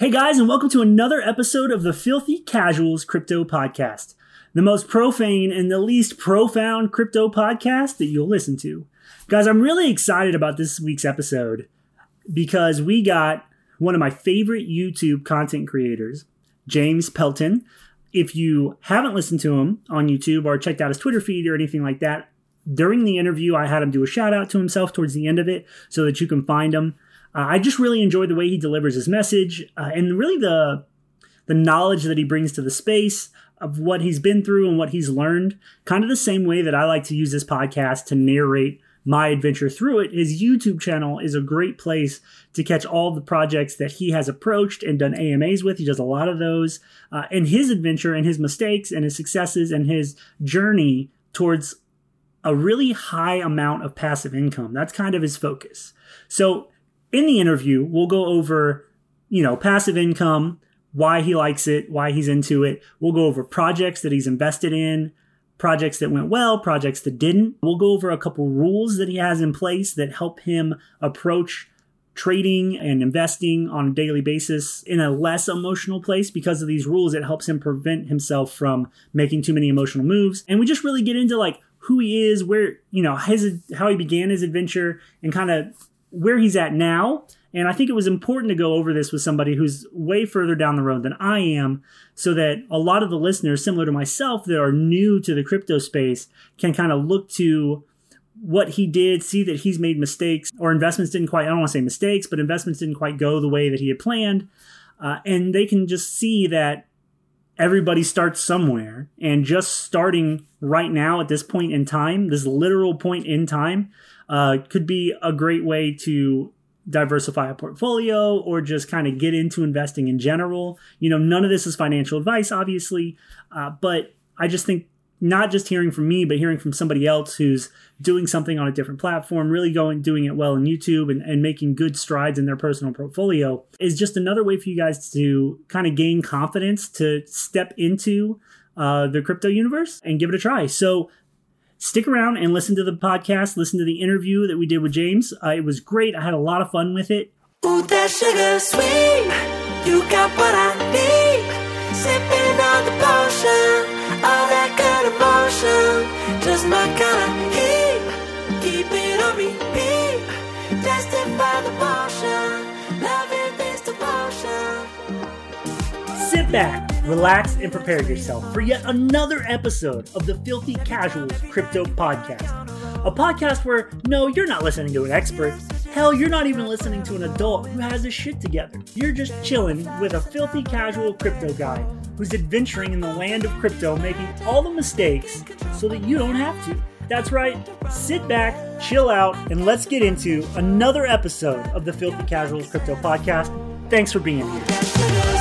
Hey guys, and welcome to another episode of the Filthy Casuals Crypto Podcast, the most profane and the least profound crypto podcast that you'll listen to. Guys, I'm really excited about this week's episode because we got one of my favorite YouTube content creators, James Pelton. If you haven't listened to him on YouTube or checked out his Twitter feed or anything like that, during the interview, I had him do a shout out to himself towards the end of it so that you can find him. Uh, I just really enjoy the way he delivers his message uh, and really the the knowledge that he brings to the space of what he's been through and what he's learned. Kind of the same way that I like to use this podcast to narrate my adventure through it. His YouTube channel is a great place to catch all the projects that he has approached and done AMAs with. He does a lot of those. Uh, and his adventure and his mistakes and his successes and his journey towards a really high amount of passive income. That's kind of his focus. So in the interview, we'll go over, you know, passive income, why he likes it, why he's into it. We'll go over projects that he's invested in, projects that went well, projects that didn't. We'll go over a couple rules that he has in place that help him approach trading and investing on a daily basis in a less emotional place because of these rules. It helps him prevent himself from making too many emotional moves. And we just really get into like who he is, where, you know, his, how he began his adventure and kind of where he's at now. And I think it was important to go over this with somebody who's way further down the road than I am, so that a lot of the listeners, similar to myself, that are new to the crypto space, can kind of look to what he did, see that he's made mistakes or investments didn't quite, I don't want to say mistakes, but investments didn't quite go the way that he had planned. Uh, and they can just see that everybody starts somewhere. And just starting right now at this point in time, this literal point in time, uh, could be a great way to diversify a portfolio or just kind of get into investing in general. You know, none of this is financial advice, obviously, uh, but I just think not just hearing from me, but hearing from somebody else who's doing something on a different platform, really going doing it well in YouTube and, and making good strides in their personal portfolio is just another way for you guys to kind of gain confidence to step into uh, the crypto universe and give it a try. So stick around and listen to the podcast, listen to the interview that we did with James. Uh, it was great. I had a lot of fun with it. Ooh, that sugar sweet. You got what I need. Sipping on the potion. All that good emotion. Just my kind of heat. Keep it on repeat. The Back relax, and prepare yourself for yet another episode of the Filthy Casuals Crypto Podcast. A podcast where, no, you're not listening to an expert. Hell, you're not even listening to an adult who has his shit together. You're just chilling with a filthy casual crypto guy who's adventuring in the land of crypto, making all the mistakes so that you don't have to. That's right, sit back, chill out, and let's get into another episode of the Filthy Casuals Crypto Podcast. Thanks for being here.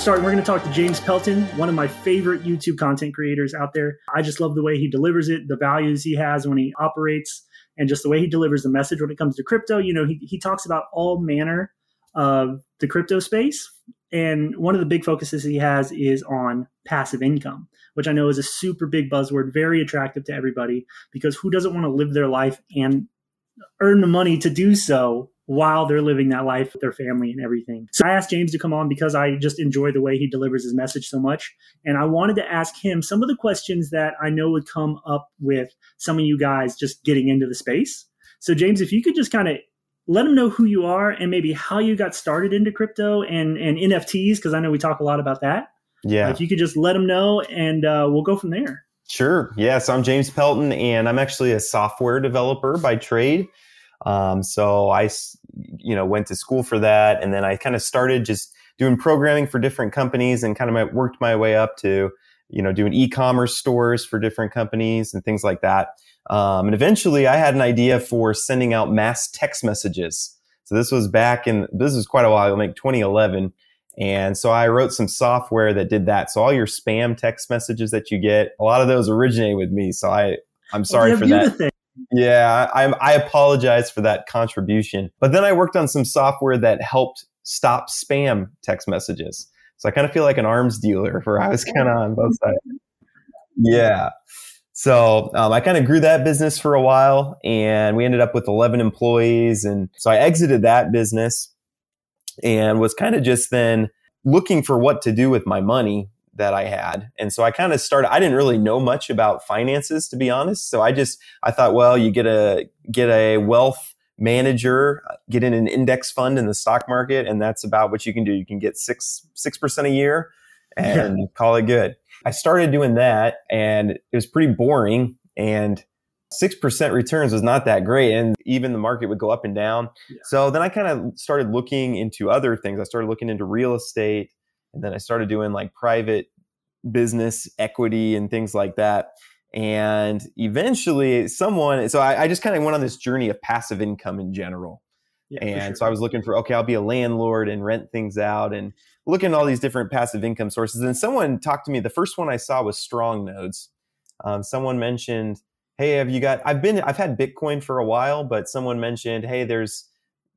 Starting. We're going to talk to James Pelton, one of my favorite YouTube content creators out there. I just love the way he delivers it, the values he has when he operates, and just the way he delivers the message when it comes to crypto. You know, he, he talks about all manner of the crypto space. And one of the big focuses he has is on passive income, which I know is a super big buzzword, very attractive to everybody because who doesn't want to live their life and earn the money to do so while they're living that life with their family and everything. So I asked James to come on because I just enjoy the way he delivers his message so much. And I wanted to ask him some of the questions that I know would come up with some of you guys just getting into the space. So, James, if you could just kind of let them know who you are and maybe how you got started into crypto and, and NFTs, because I know we talk a lot about that. Yeah. Uh, if you could just let them know and uh, we'll go from there. Sure. Yes, I'm James Pelton, and I'm actually a software developer by trade. Um, so I, you know, went to school for that, and then I kind of started just doing programming for different companies, and kind of worked my way up to, you know, doing e-commerce stores for different companies and things like that. Um, and eventually, I had an idea for sending out mass text messages. So this was back in this was quite a while, like 2011. And so I wrote some software that did that. So all your spam text messages that you get, a lot of those originate with me. So I, I'm sorry for that Yeah, I, I apologize for that contribution. But then I worked on some software that helped stop spam text messages. So I kind of feel like an arms dealer for I was kind of on both sides. Yeah. So um, I kind of grew that business for a while and we ended up with 11 employees. And so I exited that business and was kind of just then looking for what to do with my money that I had. And so I kind of started I didn't really know much about finances to be honest. So I just I thought well, you get a get a wealth manager, uh, get in an index fund in the stock market and that's about what you can do. You can get 6 6% a year and yeah. call it good. I started doing that and it was pretty boring and 6% returns was not that great. And even the market would go up and down. Yeah. So then I kind of started looking into other things. I started looking into real estate and then I started doing like private business equity and things like that. And eventually someone, so I, I just kind of went on this journey of passive income in general. Yeah, and sure. so I was looking for, okay, I'll be a landlord and rent things out and looking at all these different passive income sources. And someone talked to me. The first one I saw was Strong Nodes. Um, someone mentioned, "Hey, have you got? I've been, I've had Bitcoin for a while, but someone mentioned, hey, there's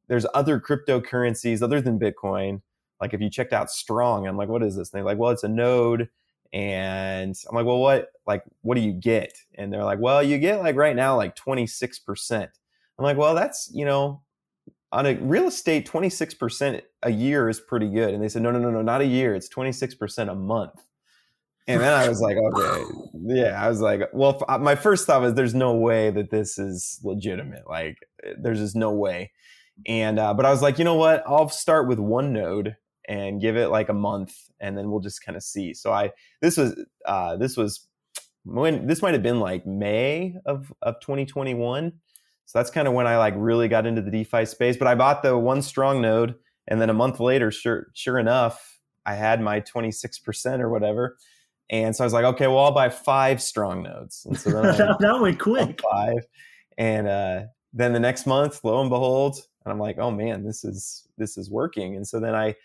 there's other cryptocurrencies other than Bitcoin. Like if you checked out Strong, I'm like, what is this? And they're like, well, it's a node." And I'm like, well, what like what do you get? And they're like, well, you get like right now like 26 percent. I'm like, well, that's you know on a real estate 26% a year is pretty good and they said no no no no not a year it's 26% a month and then i was like okay yeah i was like well uh, my first thought was there's no way that this is legitimate like there's just no way and uh, but i was like you know what i'll start with one node and give it like a month and then we'll just kind of see so i this was uh this was when this might have been like may of of 2021 so that's kind of when I like really got into the DeFi space. But I bought the one strong node, and then a month later, sure sure enough, I had my 26% or whatever. And so I was like, okay, well, I'll buy five strong nodes. And so then I, that went quick. Five. And uh, then the next month, lo and behold, and I'm like, oh man, this is this is working. And so then I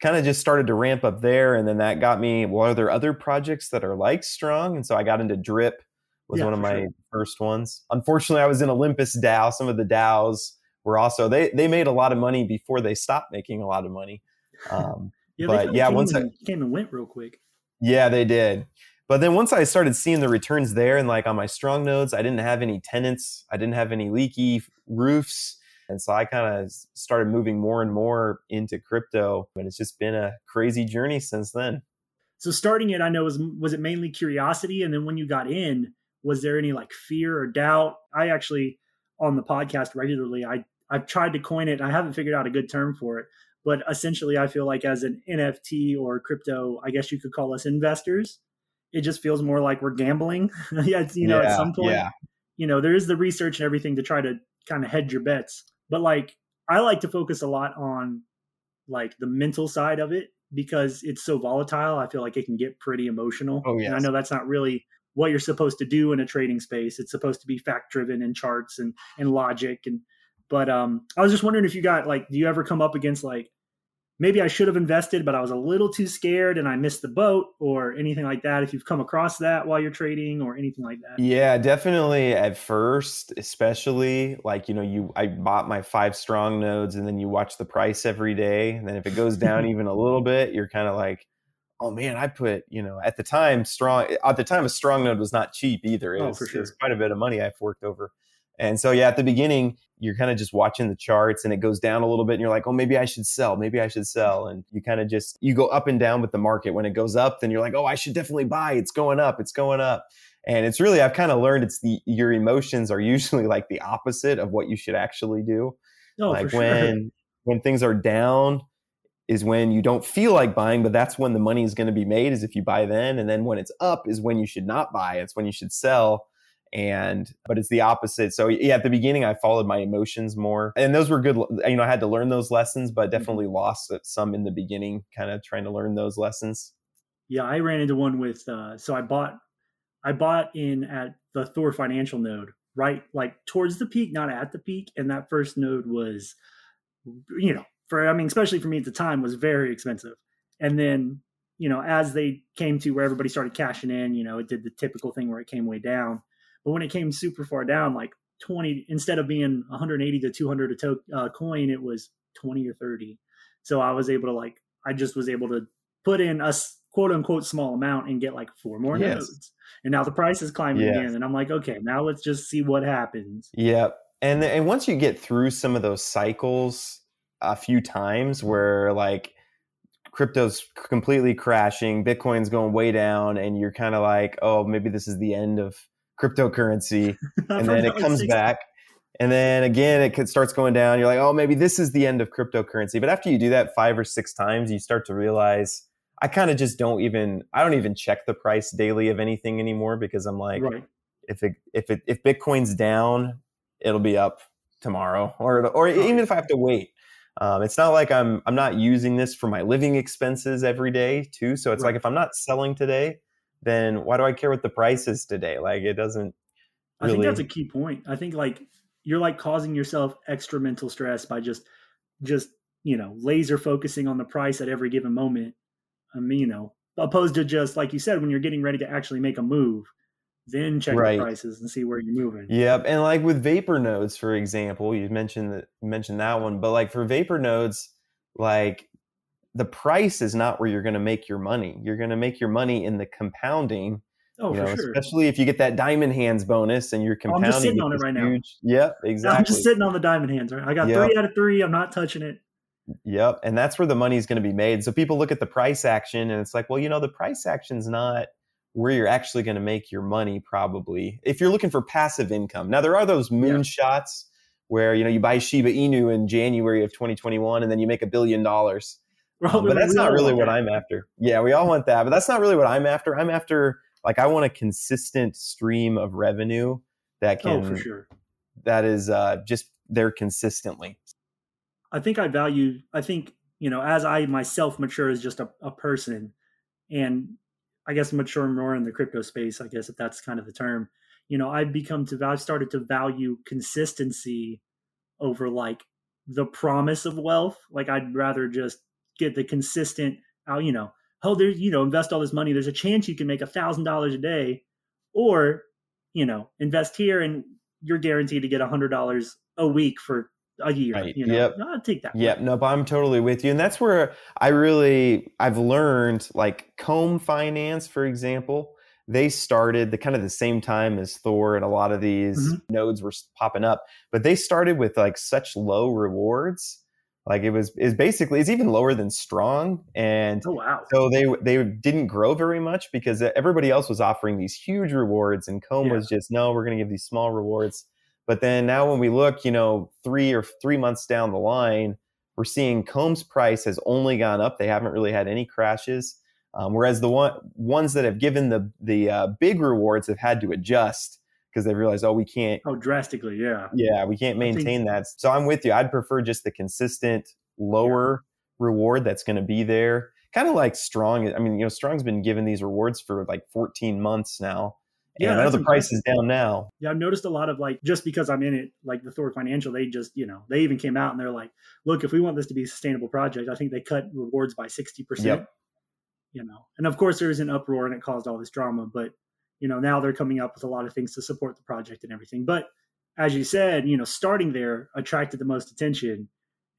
kind of just started to ramp up there. And then that got me, well, are there other projects that are like strong? And so I got into drip was yeah, one of my sure. first ones. Unfortunately, I was in Olympus DAO. Some of the DAOs were also they they made a lot of money before they stopped making a lot of money. Um, yeah, but yeah, once I came and went real quick. Yeah, they did. But then once I started seeing the returns there, and like on my strong nodes, I didn't have any tenants, I didn't have any leaky roofs. And so I kind of started moving more and more into crypto. And it's just been a crazy journey since then. So starting it, I know was was it mainly curiosity, and then when you got in, was there any like fear or doubt? I actually on the podcast regularly, I I've tried to coin it. I haven't figured out a good term for it, but essentially, I feel like as an NFT or crypto, I guess you could call us investors. It just feels more like we're gambling. yeah, you know, yeah, at some point, yeah. you know, there is the research and everything to try to kind of hedge your bets. But like, I like to focus a lot on like the mental side of it because it's so volatile. I feel like it can get pretty emotional. Oh, yes. And I know that's not really what you're supposed to do in a trading space. It's supposed to be fact driven and charts and and logic and but um I was just wondering if you got like do you ever come up against like maybe I should have invested but I was a little too scared and I missed the boat or anything like that if you've come across that while you're trading or anything like that. Yeah, definitely at first, especially like you know you I bought my 5 strong nodes and then you watch the price every day and then if it goes down even a little bit, you're kind of like oh man, I put, you know, at the time, strong, at the time, a strong node was not cheap either. It, oh, was, sure. it was quite a bit of money I've worked over. And so, yeah, at the beginning, you're kind of just watching the charts and it goes down a little bit and you're like, oh, maybe I should sell. Maybe I should sell. And you kind of just, you go up and down with the market. When it goes up, then you're like, oh, I should definitely buy. It's going up. It's going up. And it's really, I've kind of learned it's the, your emotions are usually like the opposite of what you should actually do. Oh, like when, when things are down, is when you don't feel like buying, but that's when the money is going to be made is if you buy then. And then when it's up is when you should not buy. It's when you should sell. And, but it's the opposite. So yeah, at the beginning, I followed my emotions more and those were good. You know, I had to learn those lessons, but mm-hmm. definitely lost some in the beginning, kind of trying to learn those lessons. Yeah. I ran into one with, uh, so I bought, I bought in at the Thor financial node, right? Like towards the peak, not at the peak. And that first node was, you know, for I mean, especially for me at the time, was very expensive. And then, you know, as they came to where everybody started cashing in, you know, it did the typical thing where it came way down. But when it came super far down, like 20 instead of being 180 to 200 a to, uh, coin, it was 20 or 30. So I was able to like I just was able to put in a quote unquote small amount and get like four more yes. nodes. And now the price is climbing yes. again. And I'm like, okay, now let's just see what happens. Yep. And and once you get through some of those cycles a few times where like crypto's completely crashing, Bitcoin's going way down, and you're kind of like, oh, maybe this is the end of cryptocurrency. and then it comes back. And then again, it starts going down. You're like, oh, maybe this is the end of cryptocurrency. But after you do that five or six times, you start to realize I kind of just don't even I don't even check the price daily of anything anymore because I'm like, right. if it if it if Bitcoin's down, it'll be up tomorrow, or or even if I have to wait. Um, it's not like I'm I'm not using this for my living expenses every day too. So it's right. like if I'm not selling today, then why do I care what the price is today? Like it doesn't. Really... I think that's a key point. I think like you're like causing yourself extra mental stress by just just you know laser focusing on the price at every given moment I mean, you know, opposed to just like you said, when you're getting ready to actually make a move, then check right. the prices and see where you're moving. Yep, and like with vapor nodes, for example, you mentioned that mentioned that one, but like for vapor nodes, like the price is not where you're going to make your money. You're going to make your money in the compounding. Oh, you know, sure. Especially if you get that diamond hands bonus and you're compounding. Oh, I'm just sitting on it right huge, now. Yep, exactly. I'm just sitting on the diamond hands. Right? I got yep. three out of three. I'm not touching it. Yep. And that's where the money is going to be made. So people look at the price action and it's like, well, you know, the price action's not where you're actually going to make your money probably. If you're looking for passive income. Now there are those moonshots yeah. where, you know, you buy Shiba Inu in January of 2021 and then you make a billion dollars. Um, but that's not really what I'm after. Yeah, we all want that, but that's not really what I'm after. I'm after like I want a consistent stream of revenue that can oh, for sure. that is uh, just there consistently. I think I value, I think, you know, as I myself mature as just a, a person and I guess mature more in the crypto space, I guess if that's kind of the term, you know, I've become to, I've started to value consistency over like the promise of wealth. Like I'd rather just get the consistent, uh, you know, oh, there's, you know, invest all this money. There's a chance you can make a thousand dollars a day or, you know, invest here and you're guaranteed to get a hundred dollars a week for a year. Right. You know? Yep. No, I'll take that. Yep. Nope. I'm totally with you. And that's where I really, I've learned like Comb Finance, for example, they started the kind of the same time as Thor and a lot of these mm-hmm. nodes were popping up, but they started with like such low rewards. Like it was is basically it's even lower than strong, and oh, wow. so they they didn't grow very much because everybody else was offering these huge rewards, and Comb yeah. was just no, we're going to give these small rewards. But then now when we look, you know, three or three months down the line, we're seeing Comb's price has only gone up. They haven't really had any crashes. Um, whereas the one, ones that have given the the uh, big rewards have had to adjust because they realized, oh, we can't. Oh, drastically, yeah. Yeah, we can't maintain think, that. So I'm with you. I'd prefer just the consistent lower yeah. reward that's going to be there. Kind of like Strong. I mean, you know, Strong's been given these rewards for like 14 months now. Yeah, I know the price is down now. Yeah, I've noticed a lot of like just because I'm in it, like the Thor Financial, they just you know they even came out and they're like, look, if we want this to be a sustainable project, I think they cut rewards by sixty percent. You know, and of course there was an uproar and it caused all this drama, but you know now they're coming up with a lot of things to support the project and everything. But as you said, you know, starting there attracted the most attention,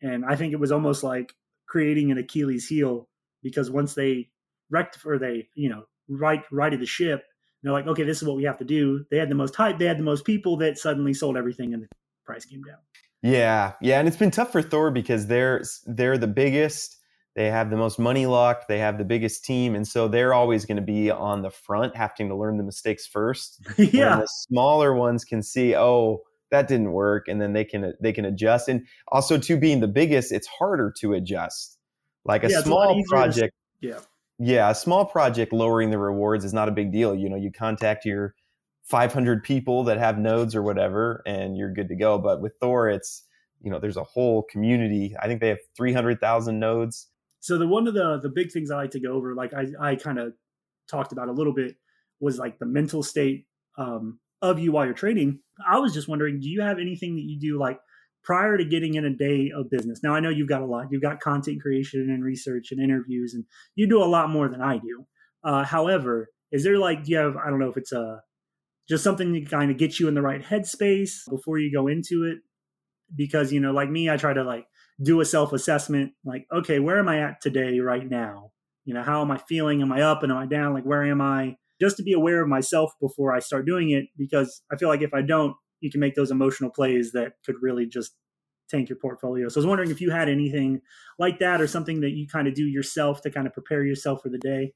and I think it was almost like creating an Achilles heel because once they wrecked or they you know right righted the ship they're like, okay, this is what we have to do. They had the most hype. They had the most people that suddenly sold everything and the price came down. Yeah, yeah, and it's been tough for Thor because they're they're the biggest. They have the most money locked. They have the biggest team, and so they're always going to be on the front, having to learn the mistakes first. yeah, the smaller ones can see, oh, that didn't work, and then they can they can adjust. And also, to being the biggest, it's harder to adjust. Like a yeah, small a project. To, yeah yeah, a small project lowering the rewards is not a big deal. You know, you contact your 500 people that have nodes or whatever, and you're good to go. But with Thor, it's you know, there's a whole community. I think they have 300,000 nodes. So the one of the the big things I like to go over, like I I kind of talked about a little bit, was like the mental state um, of you while you're trading. I was just wondering, do you have anything that you do like prior to getting in a day of business. Now I know you've got a lot. You've got content creation and research and interviews, and you do a lot more than I do. Uh, however, is there like do you have I don't know if it's a just something to kind of get you in the right headspace before you go into it. Because, you know, like me, I try to like do a self assessment like, okay, where am I at today, right now? You know, how am I feeling? Am I up and am I down? Like, where am I? Just to be aware of myself before I start doing it, because I feel like if I don't, you can make those emotional plays that could really just tank your portfolio. So I was wondering if you had anything like that or something that you kind of do yourself to kind of prepare yourself for the day.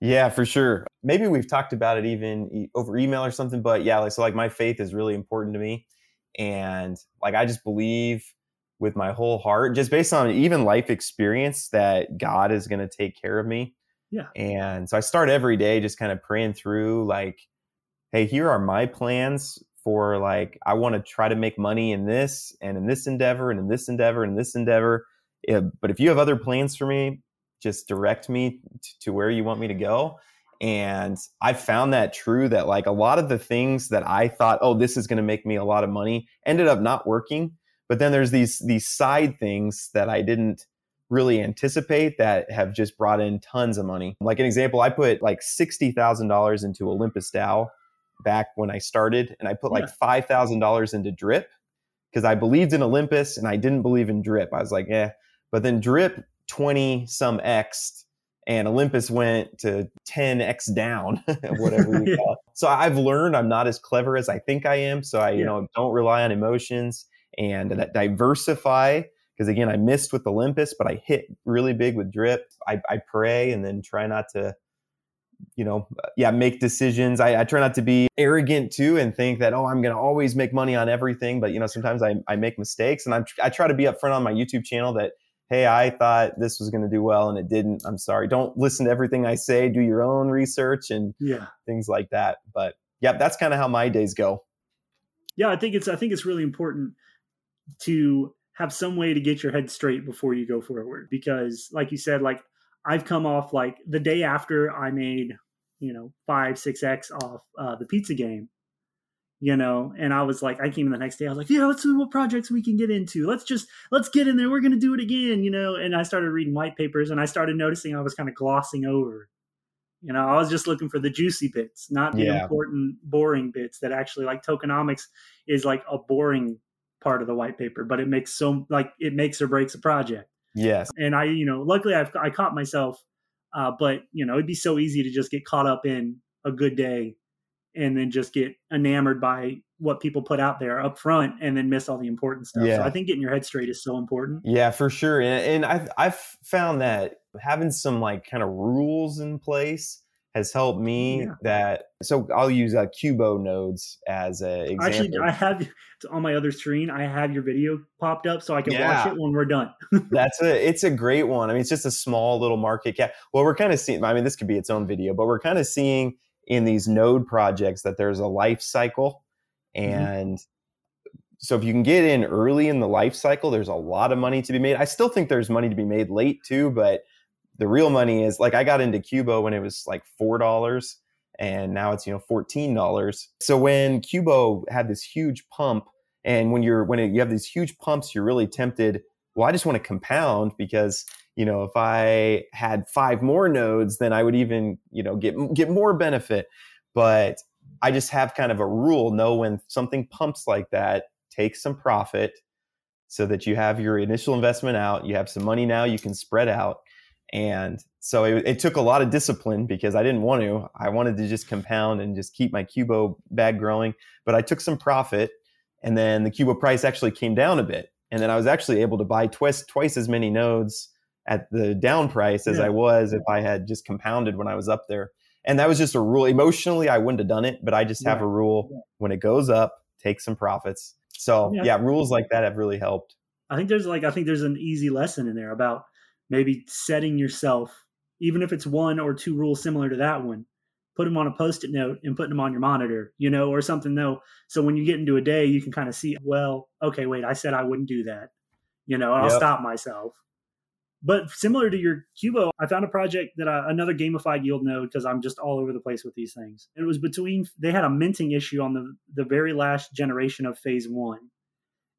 Yeah, for sure. Maybe we've talked about it even over email or something, but yeah, like so like my faith is really important to me and like I just believe with my whole heart just based on even life experience that God is going to take care of me. Yeah. And so I start every day just kind of praying through like hey, here are my plans for like I want to try to make money in this and in this endeavor and in this endeavor and this endeavor. Yeah, but if you have other plans for me, just direct me t- to where you want me to go. And I found that true that like a lot of the things that I thought, oh, this is going to make me a lot of money, ended up not working. But then there's these these side things that I didn't really anticipate that have just brought in tons of money. Like an example, I put like sixty thousand dollars into Olympus DAO back when I started, and I put like five thousand dollars into Drip because I believed in Olympus and I didn't believe in Drip. I was like, yeah. But then Drip 20 some X and Olympus went to 10x down, whatever you call it. So I've learned I'm not as clever as I think I am. So I, you yeah. know, don't rely on emotions and that diversify. Because again, I missed with Olympus, but I hit really big with drip. I, I pray and then try not to, you know, yeah, make decisions. I, I try not to be arrogant too and think that, oh, I'm going to always make money on everything. But, you know, sometimes I, I make mistakes and I'm, I try to be upfront on my YouTube channel that, hey, I thought this was going to do well and it didn't. I'm sorry. Don't listen to everything I say. Do your own research and yeah. things like that. But yeah, that's kind of how my days go. Yeah, I think it's I think it's really important to have some way to get your head straight before you go forward. Because like you said like I've come off like the day after I made, you know, 5 6x off uh, the pizza game you know and i was like i came in the next day i was like yeah let's see what projects we can get into. Let's just let's get in there. We're going to do it again you know and i started reading white papers and i started noticing i was kind of glossing over. You know i was just looking for the juicy bits not the yeah. important boring bits that actually like tokenomics is like a boring part of the white paper but it makes so like it makes or breaks a project yes and i you know luckily I've, i caught myself uh, but you know it'd be so easy to just get caught up in a good day and then just get enamored by what people put out there up front and then miss all the important stuff. Yeah. So I think getting your head straight is so important. Yeah, for sure. And, and I've, I've found that having some like kind of rules in place has helped me yeah. that so I'll use uh, Cubo nodes as a example. Actually, I have on my other screen. I have your video popped up so I can yeah. watch it when we're done. That's a it's a great one. I mean, it's just a small little market cap. Well, we're kind of seeing. I mean, this could be its own video, but we're kind of seeing in these node projects that there's a life cycle mm-hmm. and mm-hmm. so if you can get in early in the life cycle there's a lot of money to be made i still think there's money to be made late too but the real money is like i got into cubo when it was like four dollars and now it's you know fourteen dollars so when cubo had this huge pump and when you're when you have these huge pumps you're really tempted well i just want to compound because you know, if I had five more nodes, then I would even, you know, get get more benefit. But I just have kind of a rule: know when something pumps like that, take some profit, so that you have your initial investment out. You have some money now, you can spread out. And so it, it took a lot of discipline because I didn't want to. I wanted to just compound and just keep my Cubo bag growing. But I took some profit, and then the Cubo price actually came down a bit. And then I was actually able to buy twice twice as many nodes at the down price as yeah. I was if I had just compounded when I was up there. And that was just a rule. Emotionally, I wouldn't have done it, but I just have yeah. a rule yeah. when it goes up, take some profits. So yeah, rules like that have really helped. I think there's like I think there's an easy lesson in there about maybe setting yourself, even if it's one or two rules similar to that one, put them on a post-it note and putting them on your monitor, you know, or something though. So when you get into a day, you can kind of see, well, okay, wait, I said I wouldn't do that. You know, I'll yep. stop myself. But similar to your Cubo, I found a project that I, another gamified yield node because I'm just all over the place with these things. It was between they had a minting issue on the the very last generation of phase one,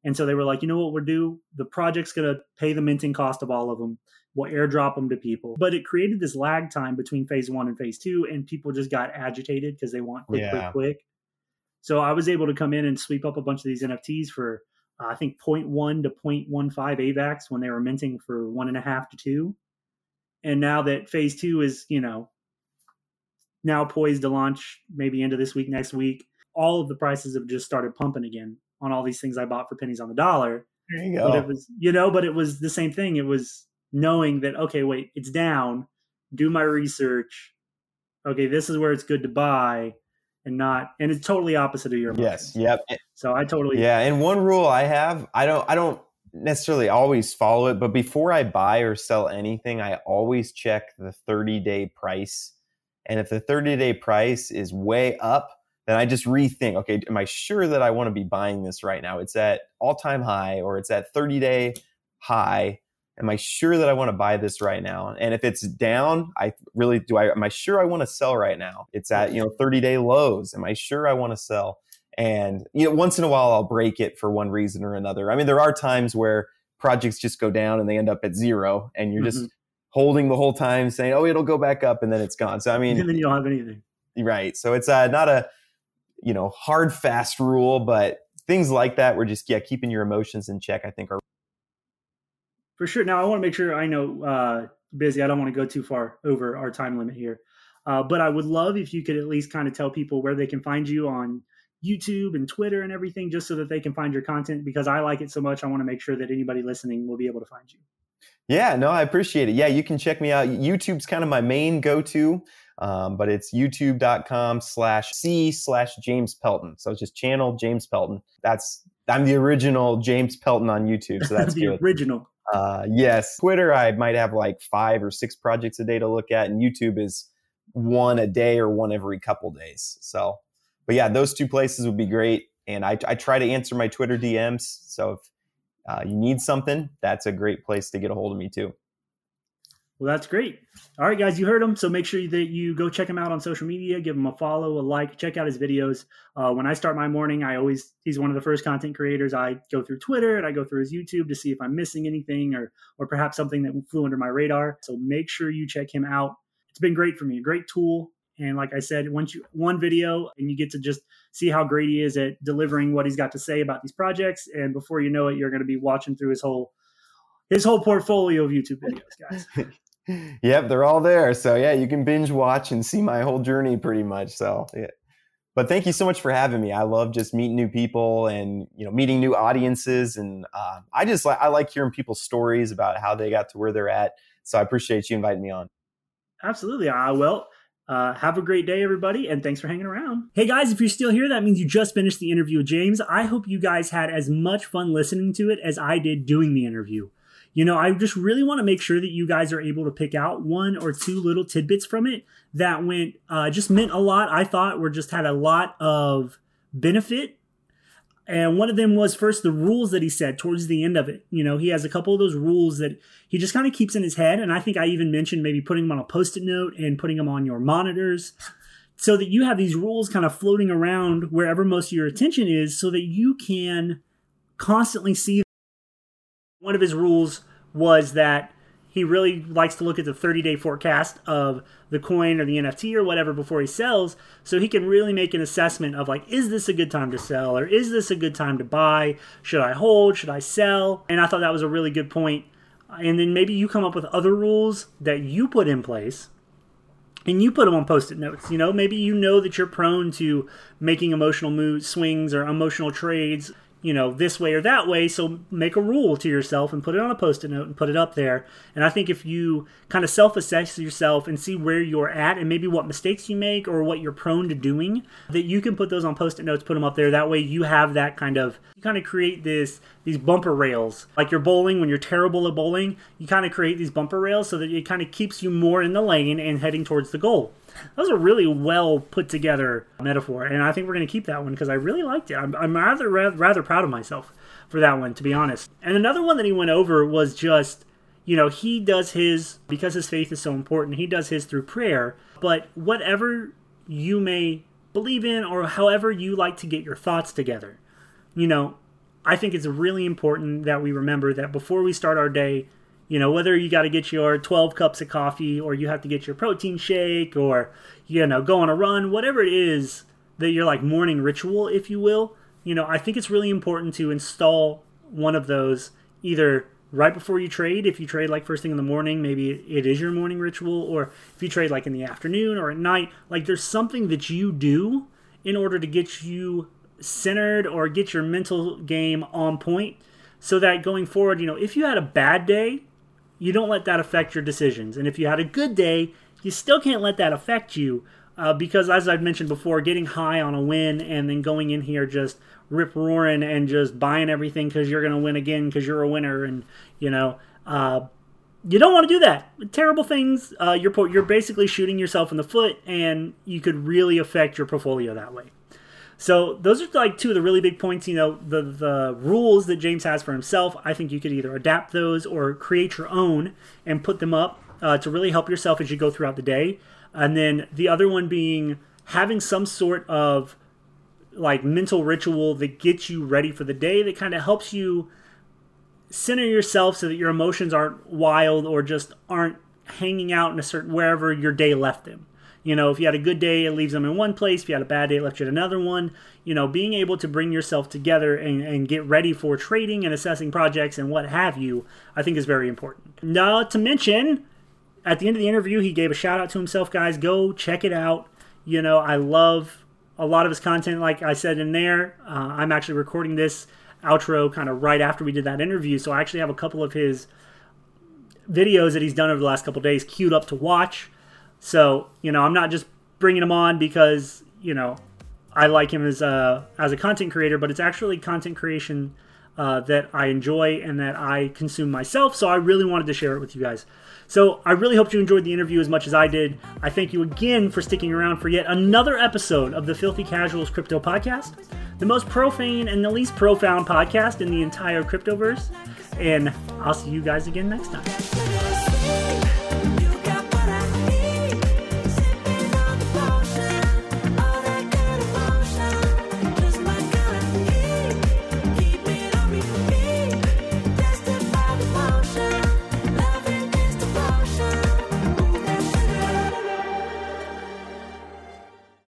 and so they were like, you know what we'll do? The project's gonna pay the minting cost of all of them. We'll airdrop them to people. But it created this lag time between phase one and phase two, and people just got agitated because they want quick, yeah. quick, quick. So I was able to come in and sweep up a bunch of these NFTs for uh, I think 0.1 to 0.15 AVAX when they were minting for one and a half to two. And now that phase two is, you know, now poised to launch maybe into this week, next week, all of the prices have just started pumping again on all these things I bought for pennies on the dollar. There you go. But it was, you know, but it was the same thing. It was knowing that, okay, wait, it's down, do my research. Okay, this is where it's good to buy and not, and it's totally opposite of your emotions. Yes. Yep. So I totally. Yeah. And one rule I have, I don't, I don't necessarily always follow it, but before I buy or sell anything, I always check the 30 day price. And if the 30 day price is way up, then I just rethink, okay, am I sure that I want to be buying this right now? It's at all time high or it's at 30 day high. Am I sure that I want to buy this right now? And if it's down, I really do I am I sure I want to sell right now? It's at, you know, 30 day lows. Am I sure I want to sell? And you know, once in a while I'll break it for one reason or another. I mean, there are times where projects just go down and they end up at zero and you're mm-hmm. just holding the whole time saying, "Oh, it'll go back up," and then it's gone. So I mean, and then you don't have anything. Right. So it's uh, not a you know hard fast rule, but things like that, we're just yeah keeping your emotions in check. I think are for sure. Now I want to make sure I know uh, busy. I don't want to go too far over our time limit here, uh, but I would love if you could at least kind of tell people where they can find you on YouTube and Twitter and everything, just so that they can find your content. Because I like it so much, I want to make sure that anybody listening will be able to find you. Yeah, no, I appreciate it. Yeah, you can check me out. YouTube's kind of my main go-to. Um, but it's youtube.com slash C slash James Pelton. So it's just channel James Pelton. That's, I'm the original James Pelton on YouTube. So that's the good. original. Uh, yes. Twitter, I might have like five or six projects a day to look at, and YouTube is one a day or one every couple days. So, but yeah, those two places would be great. And I, I try to answer my Twitter DMs. So if uh, you need something, that's a great place to get a hold of me too. Well, that's great. All right, guys, you heard him. So make sure that you go check him out on social media, give him a follow, a like, check out his videos. Uh, when I start my morning, I always, he's one of the first content creators. I go through Twitter and I go through his YouTube to see if I'm missing anything or, or perhaps something that flew under my radar. So make sure you check him out. It's been great for me, a great tool. And like I said, once you one video and you get to just see how great he is at delivering what he's got to say about these projects, and before you know it, you're going to be watching through his whole his whole portfolio of YouTube videos, guys. yep, they're all there. So yeah, you can binge watch and see my whole journey pretty much. So yeah. But thank you so much for having me. I love just meeting new people and you know meeting new audiences, and uh, I just like I like hearing people's stories about how they got to where they're at. So I appreciate you inviting me on. Absolutely. I will. Uh, have a great day, everybody, and thanks for hanging around. Hey, guys, if you're still here, that means you just finished the interview with James. I hope you guys had as much fun listening to it as I did doing the interview you know, I just really want to make sure that you guys are able to pick out one or two little tidbits from it that went, uh, just meant a lot. I thought were just had a lot of benefit. And one of them was first the rules that he said towards the end of it. You know, he has a couple of those rules that he just kind of keeps in his head. And I think I even mentioned maybe putting them on a post it note and putting them on your monitors so that you have these rules kind of floating around wherever most of your attention is so that you can constantly see one of his rules was that he really likes to look at the 30 day forecast of the coin or the NFT or whatever before he sells so he can really make an assessment of like is this a good time to sell or is this a good time to buy? Should I hold? Should I sell? And I thought that was a really good point. and then maybe you come up with other rules that you put in place and you put them on post-it notes you know? Maybe you know that you're prone to making emotional moves swings or emotional trades you know, this way or that way. So make a rule to yourself and put it on a post it note and put it up there. And I think if you kind of self assess yourself and see where you're at and maybe what mistakes you make or what you're prone to doing, that you can put those on post it notes, put them up there. That way you have that kind of, you kind of create this, these bumper rails. Like you're bowling, when you're terrible at bowling, you kind of create these bumper rails so that it kind of keeps you more in the lane and heading towards the goal that was a really well put together metaphor, and I think we're going to keep that one because I really liked it. I'm, I'm rather rather proud of myself for that one, to be honest. And another one that he went over was just, you know, he does his because his faith is so important. He does his through prayer, but whatever you may believe in or however you like to get your thoughts together, you know, I think it's really important that we remember that before we start our day, you know, whether you got to get your 12 cups of coffee or you have to get your protein shake or, you know, go on a run, whatever it is, that your like morning ritual, if you will, you know, I think it's really important to install one of those either right before you trade. If you trade like first thing in the morning, maybe it is your morning ritual, or if you trade like in the afternoon or at night, like there's something that you do in order to get you centered or get your mental game on point so that going forward, you know, if you had a bad day, you don't let that affect your decisions. And if you had a good day, you still can't let that affect you uh, because, as I've mentioned before, getting high on a win and then going in here just rip roaring and just buying everything because you're going to win again because you're a winner and, you know, uh, you don't want to do that. Terrible things. Uh, you're you're basically shooting yourself in the foot, and you could really affect your portfolio that way. So those are like two of the really big points. You know, the the rules that James has for himself. I think you could either adapt those or create your own and put them up uh, to really help yourself as you go throughout the day. And then the other one being having some sort of like mental ritual that gets you ready for the day that kind of helps you center yourself so that your emotions aren't wild or just aren't hanging out in a certain wherever your day left them. You know, if you had a good day, it leaves them in one place. If you had a bad day, it left you at another one. You know, being able to bring yourself together and, and get ready for trading and assessing projects and what have you, I think is very important. Not to mention, at the end of the interview, he gave a shout out to himself, guys. Go check it out. You know, I love a lot of his content, like I said in there. Uh, I'm actually recording this outro kind of right after we did that interview, so I actually have a couple of his videos that he's done over the last couple days queued up to watch. So, you know, I'm not just bringing him on because, you know, I like him as a, as a content creator, but it's actually content creation uh, that I enjoy and that I consume myself. So I really wanted to share it with you guys. So I really hope you enjoyed the interview as much as I did. I thank you again for sticking around for yet another episode of the Filthy Casuals Crypto Podcast, the most profane and the least profound podcast in the entire cryptoverse. And I'll see you guys again next time.